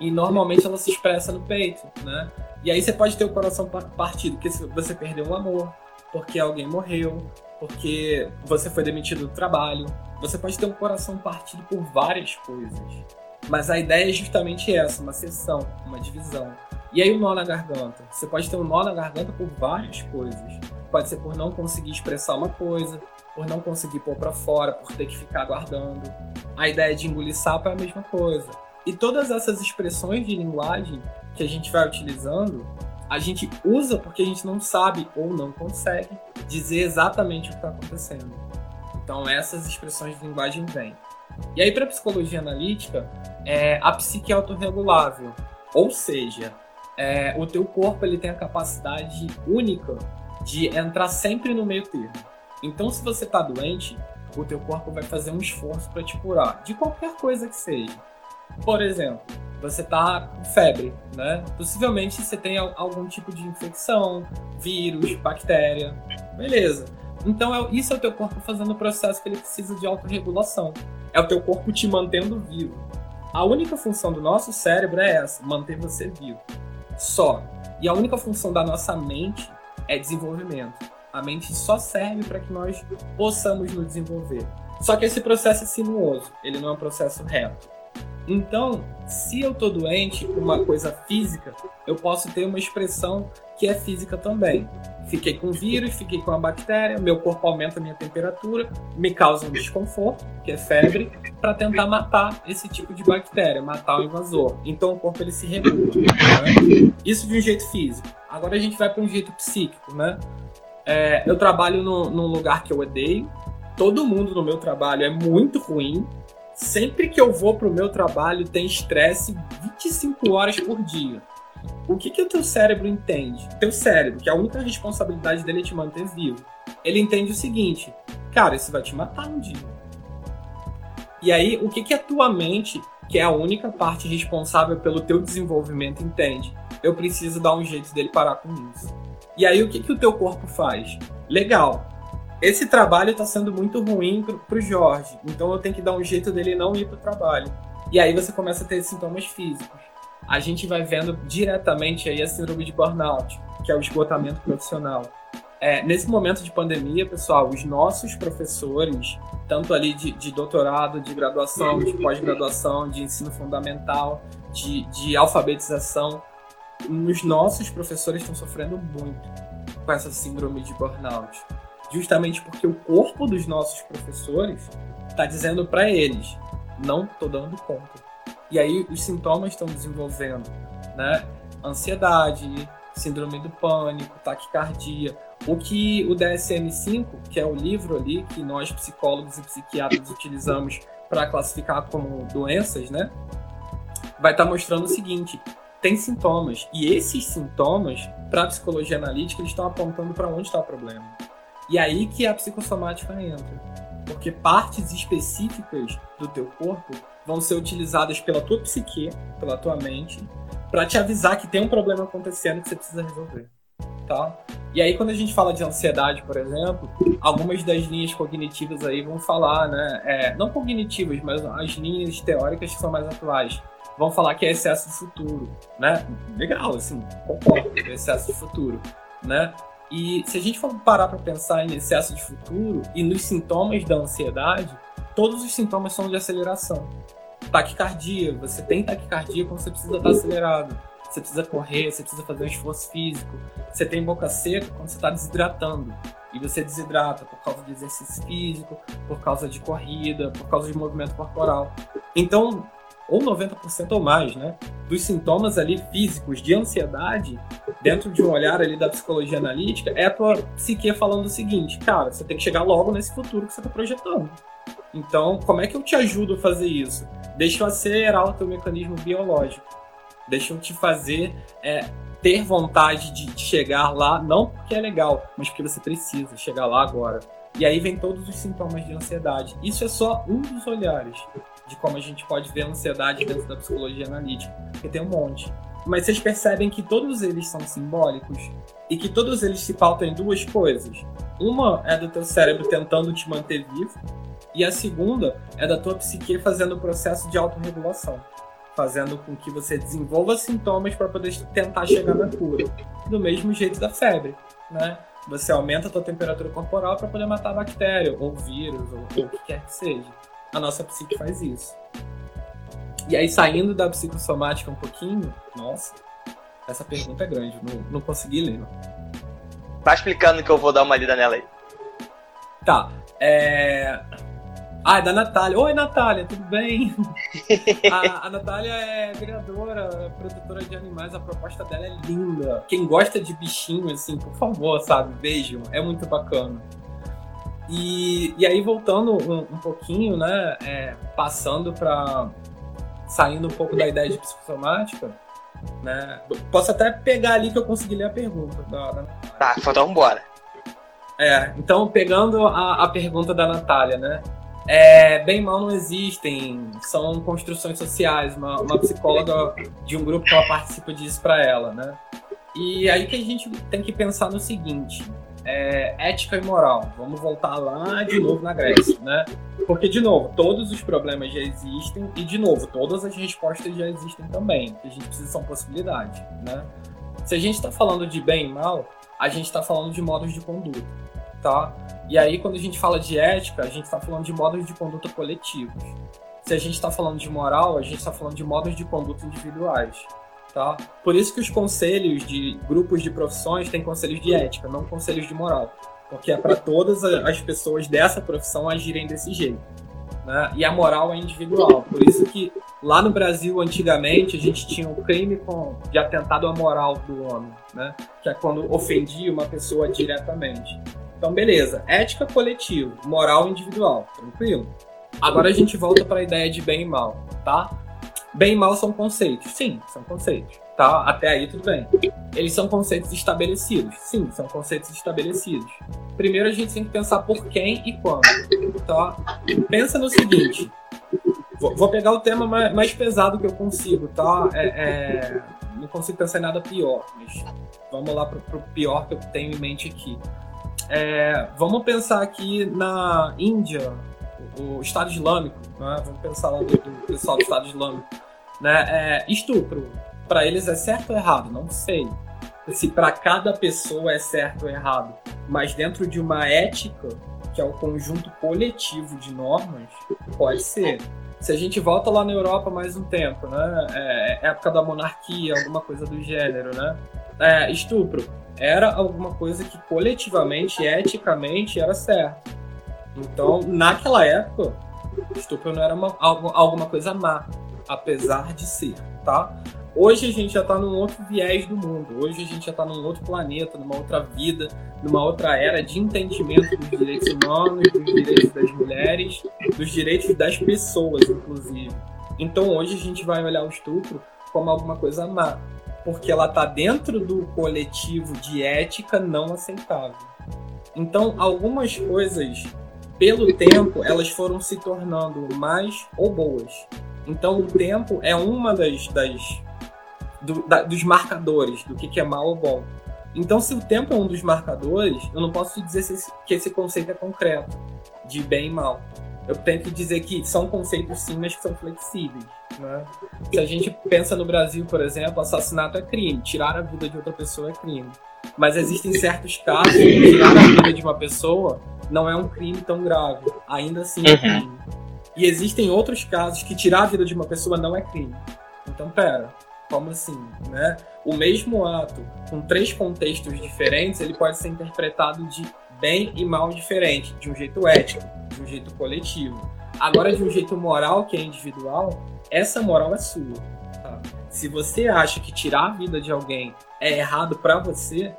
E normalmente ela se expressa no peito, né? E aí você pode ter o coração partido, porque você perdeu um amor, porque alguém morreu, porque você foi demitido do trabalho, você pode ter um coração partido por várias coisas. Mas a ideia é justamente essa, uma seção, uma divisão. E aí o nó na garganta. Você pode ter um nó na garganta por várias coisas. Pode ser por não conseguir expressar uma coisa, por não conseguir pôr para fora, por ter que ficar guardando. A ideia de engolir sapo é a mesma coisa. E todas essas expressões de linguagem que a gente vai utilizando, a gente usa porque a gente não sabe ou não consegue dizer exatamente o que está acontecendo. Então essas expressões de linguagem vêm. E aí para psicologia analítica, é, a psique é autorregulável, ou seja, é, o teu corpo ele tem a capacidade única de entrar sempre no meio termo. Então se você está doente, o teu corpo vai fazer um esforço para te curar, de qualquer coisa que seja. Por exemplo, você está com febre, né? Possivelmente você tem algum tipo de infecção, vírus, bactéria, beleza. Então é, isso é o teu corpo fazendo o processo que ele precisa de autorregulação. É o teu corpo te mantendo vivo. A única função do nosso cérebro é essa, manter você vivo. Só. E a única função da nossa mente é desenvolvimento. A mente só serve para que nós possamos nos desenvolver. Só que esse processo é sinuoso, ele não é um processo reto. Então, se eu tô doente com uma coisa física, eu posso ter uma expressão que é física também. Fiquei com vírus, fiquei com a bactéria, meu corpo aumenta a minha temperatura, me causa um desconforto, que é febre, para tentar matar esse tipo de bactéria, matar o invasor. Então o corpo ele se regula. Né? Isso de um jeito físico. Agora a gente vai para um jeito psíquico, né? É, eu trabalho no, num lugar que eu odeio. Todo mundo no meu trabalho é muito ruim sempre que eu vou pro meu trabalho tem estresse 25 horas por dia. O que, que o teu cérebro entende? Teu cérebro, que a única responsabilidade dele é te manter vivo, ele entende o seguinte: cara, isso vai te matar um dia. E aí, o que, que a tua mente, que é a única parte responsável pelo teu desenvolvimento, entende? Eu preciso dar um jeito dele parar com isso. E aí, o que, que o teu corpo faz? Legal, esse trabalho está sendo muito ruim para o Jorge, então eu tenho que dar um jeito dele não ir para o trabalho. E aí você começa a ter sintomas físicos. A gente vai vendo diretamente aí a síndrome de burnout, que é o esgotamento profissional. É, nesse momento de pandemia, pessoal, os nossos professores, tanto ali de, de doutorado, de graduação, de pós-graduação, de ensino fundamental, de, de alfabetização, os nossos professores estão sofrendo muito com essa síndrome de burnout justamente porque o corpo dos nossos professores está dizendo para eles: não estou dando conta. E aí os sintomas estão desenvolvendo, né? Ansiedade, síndrome do pânico, taquicardia. O que o DSM-5, que é o livro ali que nós psicólogos e psiquiatras utilizamos para classificar como doenças, né? Vai estar tá mostrando o seguinte: tem sintomas e esses sintomas, para a psicologia analítica, eles estão apontando para onde está o problema. E aí que a psicossomática entra. Porque partes específicas do teu corpo vão ser utilizadas pela tua psique, pela tua mente, para te avisar que tem um problema acontecendo que você precisa resolver. Tá? E aí quando a gente fala de ansiedade, por exemplo, algumas das linhas cognitivas aí vão falar, né, é, não cognitivas, mas as linhas teóricas que são mais atuais, vão falar que é excesso de futuro, né? Legal, assim, concordo, é excesso de futuro, né? E se a gente for parar para pensar em excesso de futuro e nos sintomas da ansiedade, todos os sintomas são de aceleração. Taquicardia, você tem taquicardia quando você precisa estar acelerado. Você precisa correr, você precisa fazer um esforço físico. Você tem boca seca quando você está desidratando. E você desidrata por causa de exercício físico, por causa de corrida, por causa de movimento corporal. Então, ou 90% ou mais, né, dos sintomas ali físicos de ansiedade, dentro de um olhar ali da psicologia analítica, é a tua psique falando o seguinte, cara, você tem que chegar logo nesse futuro que você está projetando. Então, como é que eu te ajudo a fazer isso? Deixa eu acelerar o teu mecanismo biológico. Deixa eu te fazer é, ter vontade de, chegar lá, não porque é legal, mas porque você precisa chegar lá agora. E aí vem todos os sintomas de ansiedade. Isso é só um dos olhares de como a gente pode ver a ansiedade dentro da psicologia analítica, porque tem um monte. Mas vocês percebem que todos eles são simbólicos e que todos eles se pautam em duas coisas. Uma é do teu cérebro tentando te manter vivo e a segunda é da tua psique fazendo o processo de autorregulação, fazendo com que você desenvolva sintomas para poder tentar chegar na cura. Do mesmo jeito da febre, né? Você aumenta a tua temperatura corporal para poder matar a bactéria, ou vírus, ou, ou o que quer que seja. A nossa psique faz isso. E aí, saindo da psicossomática um pouquinho, nossa, essa pergunta é grande, não, não consegui ler. Tá explicando que eu vou dar uma lida nela aí. Tá. É... Ah, é da Natália. Oi, Natália, tudo bem? a, a Natália é vereadora, produtora de animais, a proposta dela é linda. Quem gosta de bichinho, assim, por favor, sabe, vejam, é muito bacana. E, e aí, voltando um, um pouquinho, né, é, passando para saindo um pouco da ideia de psicossomática, né, posso até pegar ali que eu consegui ler a pergunta da, da Tá, então bora. É, então pegando a, a pergunta da Natália, né, é, bem mal não existem, são construções sociais. Uma, uma psicóloga de um grupo que ela participa disso para ela, né? E aí que a gente tem que pensar no seguinte: é, ética e moral. Vamos voltar lá de novo na Grécia, né? Porque, de novo, todos os problemas já existem e, de novo, todas as respostas já existem também. O que a gente precisa são possibilidades, né? Se a gente está falando de bem e mal, a gente está falando de modos de conduta tá? E aí, quando a gente fala de ética, a gente está falando de modos de conduta coletivos. Se a gente está falando de moral, a gente está falando de modos de conduta individuais, tá? Por isso que os conselhos de grupos de profissões têm conselhos de ética, não conselhos de moral, porque é para todas as pessoas dessa profissão agirem desse jeito. Né? E a moral é individual. Por isso que lá no Brasil, antigamente, a gente tinha um crime com, de atentado à moral do homem, né? que é quando ofendia uma pessoa diretamente. Então, beleza. Ética coletiva, moral individual, tranquilo? Agora a gente volta para a ideia de bem e mal, tá? Bem e mal são conceitos. Sim, são conceitos. Tá? Até aí tudo bem. Eles são conceitos estabelecidos. Sim, são conceitos estabelecidos. Primeiro a gente tem que pensar por quem e quando. Tá? Pensa no seguinte. Vou pegar o tema mais pesado que eu consigo, tá? É, é, não consigo pensar em nada pior, mas vamos lá pro, pro pior que eu tenho em mente aqui. É, vamos pensar aqui na Índia, o Estado Islâmico, né? vamos pensar lá do, do pessoal do Estado Islâmico. Né? É, estupro, para eles é certo ou errado? Não sei. Se para cada pessoa é certo ou errado, mas dentro de uma ética, que é o conjunto coletivo de normas, pode ser. Se a gente volta lá na Europa mais um tempo, né? É, é época da monarquia, alguma coisa do gênero, né? É, estupro era alguma coisa que coletivamente, eticamente, era certo. Então, naquela época, estupro não era uma, alguma coisa má, apesar de ser, tá? Hoje a gente já está num outro viés do mundo. Hoje a gente já está num outro planeta, numa outra vida, numa outra era de entendimento dos direitos humanos, dos direitos das mulheres, dos direitos das pessoas, inclusive. Então hoje a gente vai olhar o estupro como alguma coisa má porque ela está dentro do coletivo de ética não aceitável. Então, algumas coisas, pelo tempo, elas foram se tornando mais ou boas. Então, o tempo é uma das, das do, da, dos marcadores do que, que é mal ou bom. Então, se o tempo é um dos marcadores, eu não posso dizer se, que esse conceito é concreto, de bem e mal. Eu tenho que dizer que são conceitos sim, mas que são flexíveis. Né? Se a gente pensa no Brasil, por exemplo, assassinato é crime, tirar a vida de outra pessoa é crime. Mas existem certos casos que tirar a vida de uma pessoa não é um crime tão grave. Ainda assim é uhum. crime. E existem outros casos que tirar a vida de uma pessoa não é crime. Então, pera, como assim, né? O mesmo ato, com três contextos diferentes, ele pode ser interpretado de bem e mal diferente, de um jeito ético, de um jeito coletivo. Agora, de um jeito moral, que é individual, essa moral é sua. Tá? Se você acha que tirar a vida de alguém é errado para você,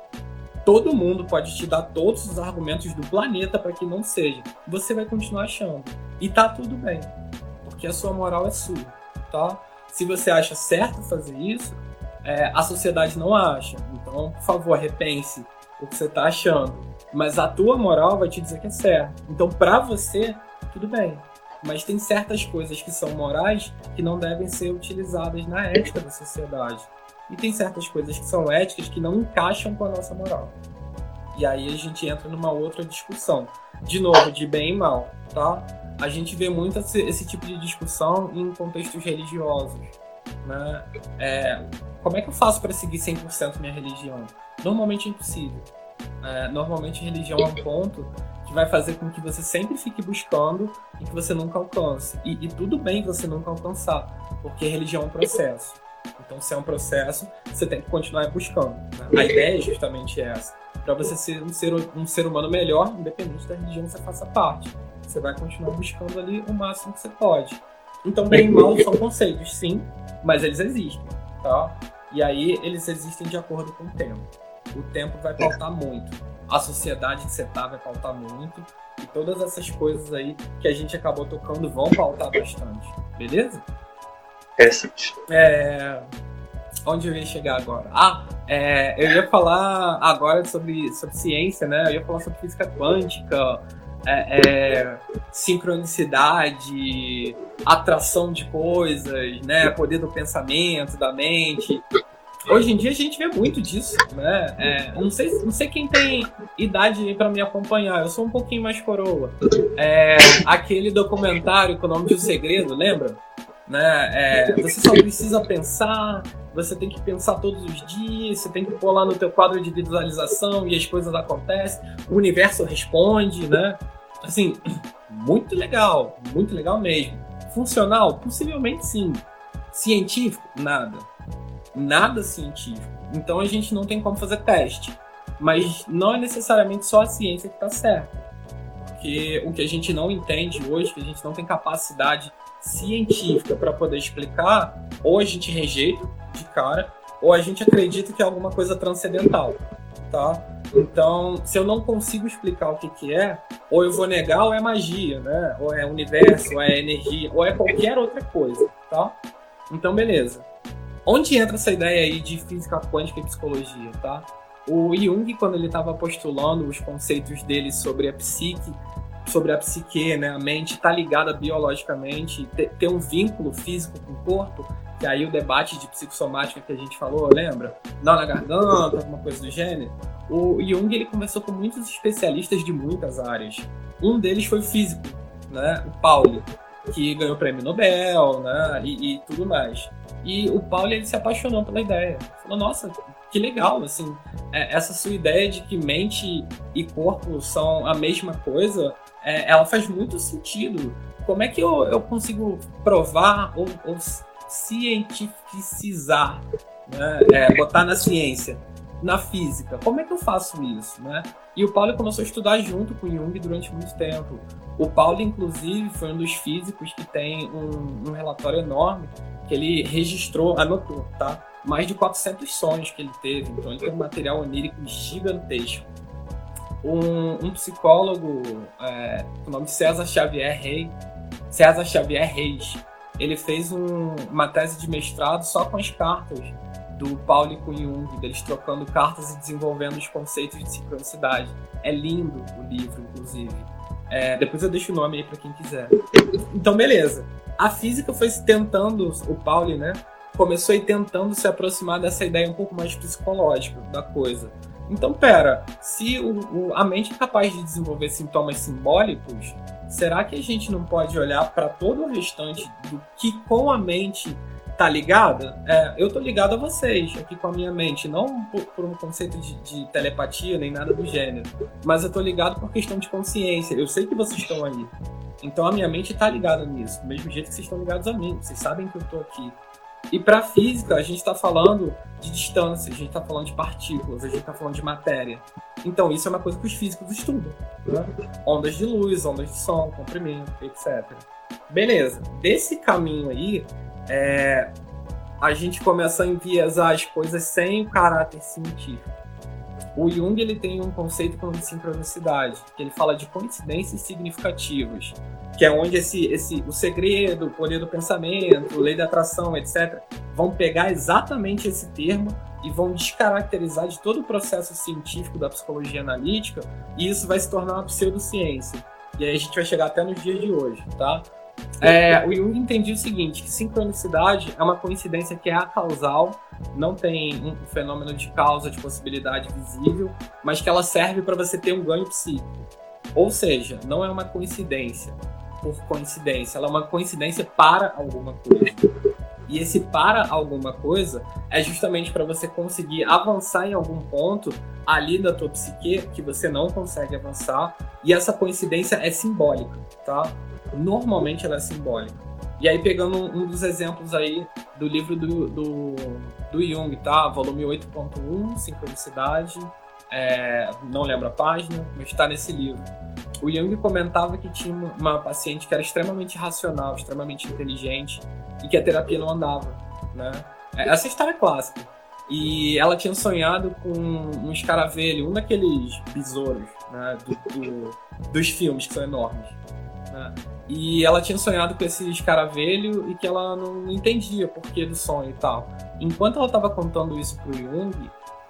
todo mundo pode te dar todos os argumentos do planeta para que não seja. Você vai continuar achando. E tá tudo bem. Porque a sua moral é sua. Tá? Se você acha certo fazer isso, é, a sociedade não acha. Então, por favor, repense o que você está achando. Mas a tua moral vai te dizer que é certo. Então, para você, tudo bem mas tem certas coisas que são morais que não devem ser utilizadas na ética da sociedade. E tem certas coisas que são éticas que não encaixam com a nossa moral. E aí a gente entra numa outra discussão. De novo, de bem e mal, tá? A gente vê muito esse, tipo de discussão em contextos religiosos. Né? É, como é que eu faço para seguir 100% minha religião? Normalmente é impossível. É, normalmente religião é um ponto que vai fazer com que você sempre fique buscando e que você nunca alcance. E, e tudo bem você nunca alcançar, porque religião é um processo. Então, se é um processo, você tem que continuar buscando. Né? A ideia é justamente essa. Para você ser um, ser um ser humano melhor, independente da religião que você faça parte. Você vai continuar buscando ali o máximo que você pode. Então, bem e mal são conceitos, sim, mas eles existem, tá? E aí, eles existem de acordo com o tempo. O tempo vai pautar muito. A sociedade que você tá vai pautar muito. E todas essas coisas aí que a gente acabou tocando vão pautar bastante. Beleza? É... Onde eu ia chegar agora? Ah, é, eu ia falar agora sobre, sobre ciência, né? Eu ia falar sobre física quântica, é, é, sincronicidade, atração de coisas, né? Poder do pensamento, da mente. Hoje em dia a gente vê muito disso, né? É, não, sei, não sei quem tem idade para me acompanhar, eu sou um pouquinho mais coroa. É, aquele documentário com o nome de O Segredo, lembra? Né? É, você só precisa pensar, você tem que pensar todos os dias, você tem que pôr lá no teu quadro de visualização e as coisas acontecem, o universo responde, né? Assim, muito legal, muito legal mesmo. Funcional? Possivelmente sim. Científico? Nada. Nada científico. Então a gente não tem como fazer teste. Mas não é necessariamente só a ciência que está certa. Porque o que a gente não entende hoje, que a gente não tem capacidade científica para poder explicar, ou a gente rejeita de cara, ou a gente acredita que é alguma coisa transcendental, tá? Então, se eu não consigo explicar o que, que é, ou eu vou negar ou é magia, né? Ou é universo, ou é energia, ou é qualquer outra coisa, tá? Então, beleza. Onde entra essa ideia aí de física quântica e psicologia, tá? O Jung, quando ele estava postulando os conceitos dele sobre a psique, sobre a psique, né, a mente está ligada biologicamente, ter, um vínculo físico com o corpo, que aí o debate de psicossomática que a gente falou, lembra? Não na garganta, alguma coisa do gênero. O Jung ele conversou com muitos especialistas de muitas áreas. Um deles foi o físico, né, o Pauli, que ganhou o prêmio Nobel, né, e, e tudo mais. E o Pauli ele se apaixonou pela ideia. Falou, nossa, que legal, assim, é, essa sua ideia de que mente e corpo são a mesma coisa, é, ela faz muito sentido. Como é que eu, eu consigo provar ou, ou cientificizar, né? é, botar na ciência, na física? Como é que eu faço isso, né? E o Paulo começou a estudar junto com Jung durante muito tempo. O Paulo, inclusive, foi um dos físicos que tem um, um relatório enorme que ele registrou, anotou, tá? Mais de 400 sonhos que ele teve, então ele tem um material onírico gigantesco um, um psicólogo, é, o nome de César Xavier Reis, César Xavier Reis, ele fez um, uma tese de mestrado só com as cartas do Paulo com Jung, deles trocando cartas e desenvolvendo os conceitos de sincronicidade. É lindo o livro, inclusive. É, depois eu deixo o nome aí para quem quiser. Então, beleza. A física foi tentando, o Pauli, né? Começou aí tentando se aproximar dessa ideia um pouco mais psicológica da coisa. Então, pera, se o, o, a mente é capaz de desenvolver sintomas simbólicos, será que a gente não pode olhar para todo o restante do que com a mente tá ligada? É, eu tô ligado a vocês aqui com a minha mente, não por, por um conceito de, de, telepatia nem nada do gênero, mas eu tô ligado por questão de consciência. Eu sei que vocês estão aí. Então a minha mente tá ligada nisso, do mesmo jeito que vocês estão ligados a mim. Vocês sabem que eu tô aqui. E para física, a gente está falando de distância, a gente está falando de partículas, a gente está falando de matéria. Então, isso é uma coisa que os físicos estudam. Né? Ondas de luz, ondas de som, comprimento, etc. Beleza. Desse caminho aí, é, a gente começa a enviesar as coisas sem o caráter científico. O Jung ele tem um conceito como de sincronicidade, que ele fala de coincidências significativas que é onde esse, esse, o segredo, o poder do pensamento, lei da atração, etc., vão pegar exatamente esse termo e vão descaracterizar de todo o processo científico da psicologia analítica, e isso vai se tornar uma pseudociência. E aí a gente vai chegar até nos dias de hoje, tá? É, o Jung entendia o seguinte, que sincronicidade é uma coincidência que é acausal, não tem um fenômeno de causa, de possibilidade visível, mas que ela serve para você ter um ganho psíquico. Ou seja, não é uma coincidência por coincidência, ela é uma coincidência para alguma coisa. E esse para alguma coisa é justamente para você conseguir avançar em algum ponto ali da tua psique que você não consegue avançar. E essa coincidência é simbólica, tá? Normalmente ela é simbólica. E aí, pegando um, dos exemplos aí do livro do, do, do Jung, tá? Volume 8.1, Sincronicidade, é, não lembro a página, mas está nesse livro. O Jung comentava que tinha uma paciente que era extremamente racional, extremamente inteligente e que a terapia não andava, né? É, essa história é clássica. E ela tinha sonhado com um escaravelho, um daqueles besouros né, do, do, dos filmes que são enormes. Né? E ela tinha sonhado com esse escaravelho e que ela não entendia o porquê do sonho e tal. Enquanto ela estava contando isso pro Jung,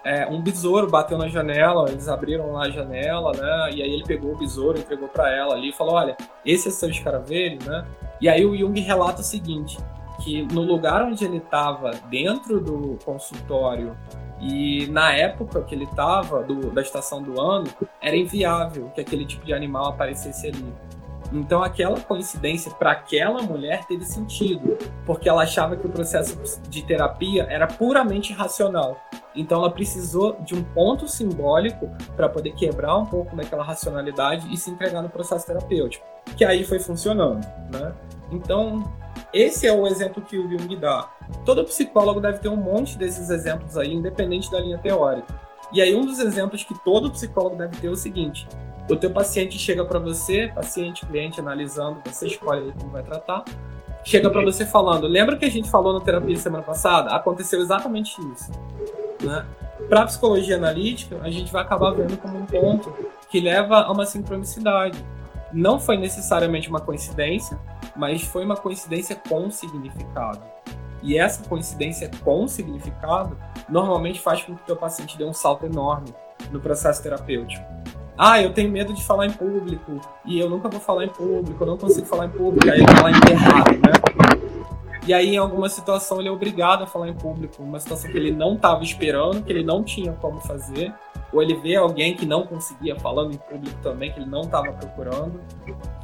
é, um besouro bateu na janela, eles abriram lá a janela, né? E aí ele pegou o besouro, entregou para ela ali e falou: Olha, esse é seu escaravelho, né? E aí o Jung relata o seguinte: que no lugar onde ele estava, dentro do consultório, e na época que ele estava, da estação do ano, era inviável que aquele tipo de animal aparecesse ali. Então aquela coincidência para aquela mulher teve sentido, porque ela achava que o processo de terapia era puramente racional. Então ela precisou de um ponto simbólico para poder quebrar um pouco daquela racionalidade e se entregar no processo terapêutico, que aí foi funcionando, né? Então esse é o exemplo que o Jung dá. Todo psicólogo deve ter um monte desses exemplos aí, independente da linha teórica. E aí um dos exemplos que todo psicólogo deve ter é o seguinte: o teu paciente chega para você, paciente, cliente analisando, você escolhe aí como vai tratar, chega para você falando, lembra que a gente falou na terapia semana passada? Aconteceu exatamente isso. Né? Para psicologia analítica, a gente vai acabar vendo como um ponto que leva a uma sincronicidade. Não foi necessariamente uma coincidência, mas foi uma coincidência com significado. E essa coincidência com significado normalmente faz com que o teu paciente dê um salto enorme no processo terapêutico. Ah, eu tenho medo de falar em público. E eu nunca vou falar em público, eu não consigo falar em público, aí ele fala enterrado, né? E aí, em alguma situação, ele é obrigado a falar em público, uma situação que ele não estava esperando, que ele não tinha como fazer, ou ele vê alguém que não conseguia falando em público também, que ele não estava procurando.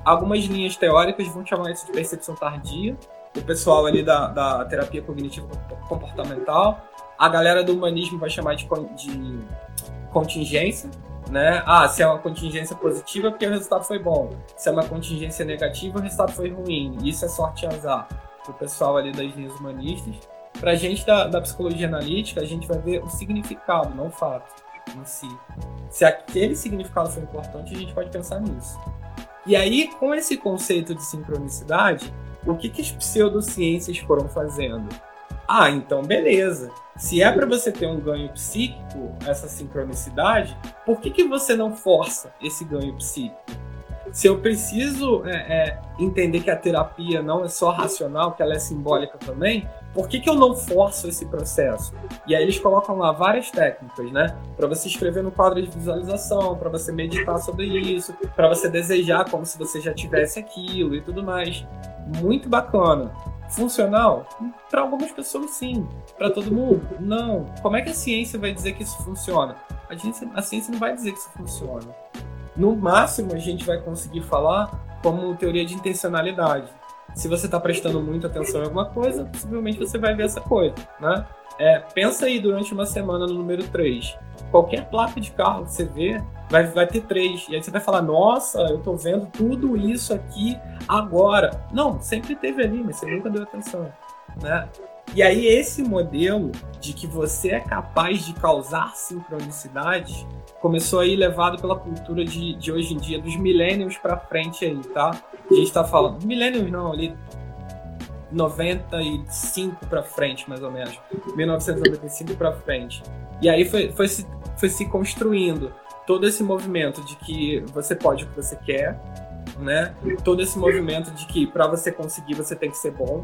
Algumas linhas teóricas vão chamar isso de percepção tardia, o pessoal ali da, da terapia cognitiva comportamental, a galera do humanismo vai chamar de, de contingência, né? Ah, se é uma contingência positiva, porque o resultado foi bom. Se é uma contingência negativa, o resultado foi ruim. Isso é sorte e azar. O pessoal ali das linhas humanistas. Para a gente da, da psicologia analítica, a gente vai ver o significado, não o fato em si. Se aquele significado foi importante, a gente pode pensar nisso. E aí, com esse conceito de sincronicidade, o que, que as pseudociências foram fazendo? Ah, então beleza. Se é para você ter um ganho psíquico, essa sincronicidade, por que, que você não força esse ganho psíquico? Se eu preciso é, é, entender que a terapia não é só racional, que ela é simbólica também, por que, que eu não forço esse processo? E aí eles colocam lá várias técnicas, né? Para você escrever no quadro de visualização, para você meditar sobre isso, para você desejar como se você já tivesse aquilo e tudo mais. Muito bacana. Funcional? Para algumas pessoas, sim. Para todo mundo? Não. Como é que a ciência vai dizer que isso funciona? A, ciência, a ciência não vai dizer que isso funciona. No máximo, a gente vai conseguir falar como teoria de intencionalidade. Se você está prestando muita atenção em alguma coisa, possivelmente você vai ver essa coisa, né? É, pensa aí durante uma semana no número 3. Qualquer placa de carro que você vê, vai, vai ter três. E aí você vai falar, nossa, eu tô vendo tudo isso aqui agora. Não, sempre teve ali, mas você nunca deu atenção. Né? E aí esse modelo de que você é capaz de causar sincronicidade começou aí levado pela cultura de, de hoje em dia, dos millennials para frente aí, tá? A gente tá falando, millennials não, ali 95 para frente, mais ou menos. 1995 para frente. E aí foi, foi, se, foi se construindo todo esse movimento de que você pode o que você quer, né? Todo esse movimento de que para você conseguir você tem que ser bom,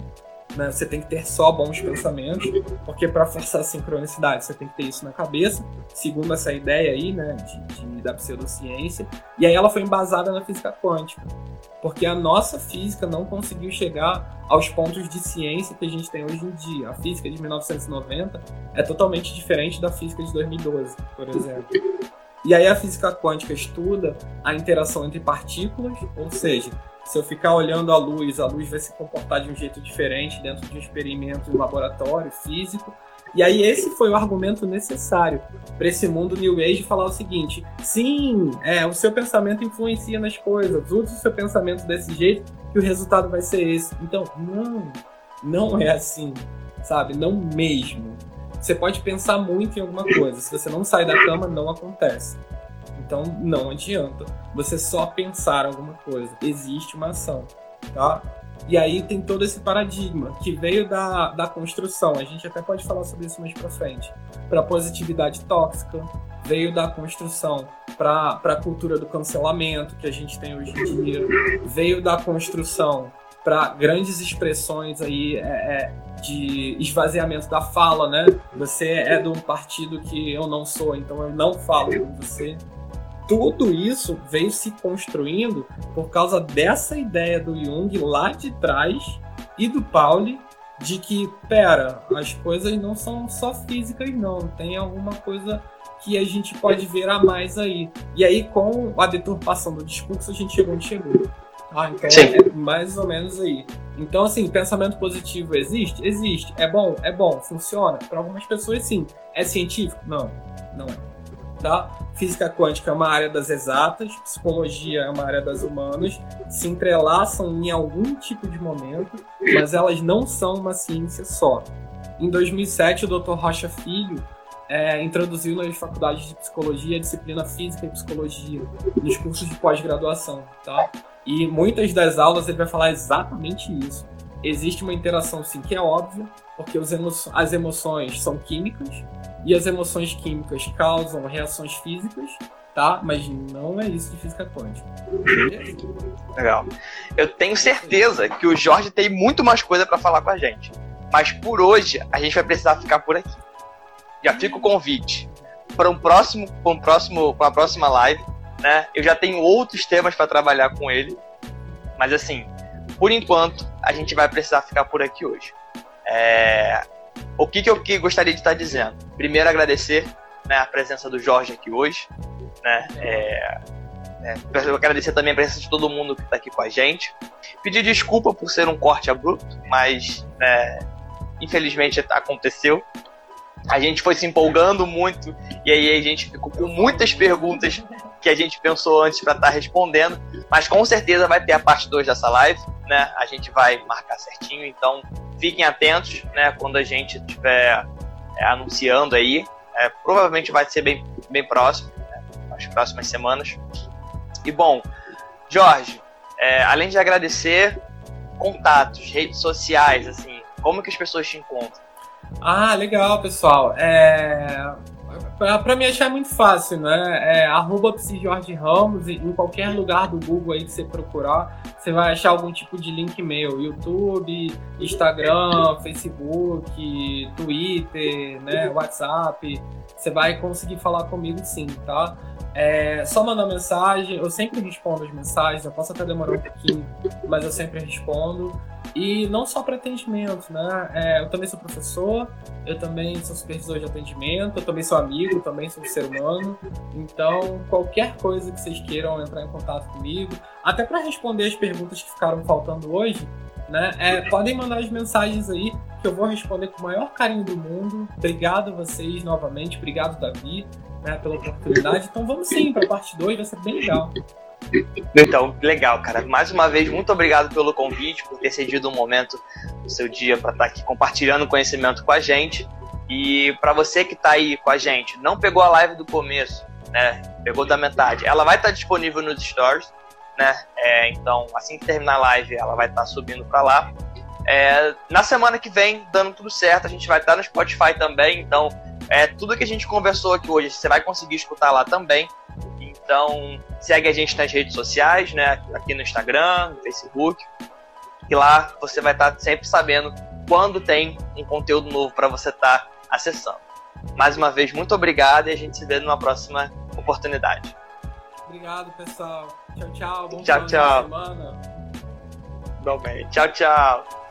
né? Você tem que ter só bons pensamentos, porque para forçar a sincronicidade você tem que ter isso na cabeça, segundo essa ideia aí, né, de, de, da pseudociência. E aí ela foi embasada na física quântica, porque a nossa física não conseguiu chegar aos pontos de ciência que a gente tem hoje em dia. A física de 1990 é totalmente diferente da física de 2012, por exemplo. E aí a física quântica estuda a interação entre partículas, ou seja, se eu ficar olhando a luz, a luz vai se comportar de um jeito diferente dentro de um experimento em um laboratório físico. E aí esse foi o argumento necessário para esse mundo New Age falar o seguinte: sim, é, o seu pensamento influencia nas coisas, use o seu pensamento desse jeito que o resultado vai ser esse. Então, não, não é assim, sabe? Não mesmo. Você pode pensar muito em alguma coisa, se você não sai da cama, não acontece. Então não adianta você só pensar alguma coisa. Existe uma ação, tá? E aí tem todo esse paradigma que veio da, da construção. A gente até pode falar sobre isso mais para frente. Para positividade tóxica, veio da construção para a cultura do cancelamento que a gente tem hoje em dia, veio da construção para grandes expressões aí é, é, de esvaziamento da fala, né? Você é de um partido que eu não sou, então eu não falo com você tudo isso veio se construindo por causa dessa ideia do Jung lá de trás e do Pauli de que, pera, as coisas não são só físicas, não, tem alguma coisa que a gente pode ver a mais aí. E aí, com a deturpação do discurso, a gente chegou onde chegou. Ah, então Sim. é mais ou menos aí. Então, assim, pensamento positivo existe? Existe. É bom? É bom. Funciona? Para algumas pessoas, sim. É científico? Não, não é tá? Física quântica é uma área das exatas, psicologia é uma área das humanas, se entrelaçam em algum tipo de momento, mas elas não são uma ciência só. Em 2007, o Dr. Rocha Filho é, introduziu nas faculdades de psicologia a disciplina física e psicologia nos cursos de pós-graduação, tá? E muitas das aulas ele vai falar exatamente isso. Existe uma interação, sim, que é óbvia, porque emo as emoções são químicas, e as emoções químicas causam reações físicas, tá? Mas não é isso de física quântica. Legal. Eu tenho certeza que o Jorge tem muito mais coisa para falar com a gente. Mas por hoje a gente vai precisar ficar por aqui. Já fica o convite para um próximo, para um próximo, para uma próxima live, né? Eu já tenho outros temas para trabalhar com ele, mas assim, por enquanto a gente vai precisar ficar por aqui hoje. É, o que, que eu que gostaria de estar dizendo? Primeiro, agradecer né, a presença do Jorge aqui hoje. Né, é, é, agradecer também a presença de todo mundo que está aqui com a gente. Pedir desculpa por ser um corte abrupto, mas né, infelizmente aconteceu. A gente foi se empolgando muito e aí a gente ficou com muitas perguntas que a gente pensou antes para estar tá respondendo, mas com certeza vai ter a parte 2 dessa live, né? A gente vai marcar certinho, então fiquem atentos, né, quando a gente estiver é, anunciando aí. É, provavelmente vai ser bem, bem próximo, né, nas próximas semanas. E bom, Jorge, é, além de agradecer, contatos, redes sociais, assim, como que as pessoas te encontram? Ah, legal, pessoal. É, para me achar é muito fácil, né? É arroba Jorge Ramos, em qualquer lugar do Google aí que você procurar, você vai achar algum tipo de link meu. YouTube, Instagram, Facebook, Twitter, né? WhatsApp. Você vai conseguir falar comigo sim, tá? É só mandar mensagem, eu sempre respondo as mensagens, eu posso até demorar um pouquinho, mas eu sempre respondo. E não só para atendimento, né? É, eu também sou professor, eu também sou supervisor de atendimento, eu também sou amigo, também sou ser humano. Então, qualquer coisa que vocês queiram entrar em contato comigo, até para responder as perguntas que ficaram faltando hoje, né? É, podem mandar as mensagens aí que eu vou responder com o maior carinho do mundo. Obrigado a vocês novamente, obrigado Davi, né, pela oportunidade. Então vamos sim para a parte 2, vai ser bem legal. Então, legal, cara. Mais uma vez, muito obrigado pelo convite, por ter cedido um momento do seu dia para estar tá aqui compartilhando conhecimento com a gente. E para você que está aí com a gente, não pegou a live do começo, né? Pegou da metade. Ela vai estar tá disponível nos stories, né? É, então, assim que terminar a live, ela vai estar tá subindo para lá. É, na semana que vem, dando tudo certo, a gente vai estar tá no Spotify também. Então, é, tudo que a gente conversou aqui hoje, você vai conseguir escutar lá também. Então, segue a gente nas redes sociais, né? Aqui no Instagram, no Facebook. Que lá você vai estar sempre sabendo quando tem um conteúdo novo para você estar tá acessando. Mais uma vez, muito obrigado e a gente se vê numa próxima oportunidade. Obrigado, pessoal. Tchau, tchau. Tchau, tchau. Semana. Bom, bem. Tchau, tchau.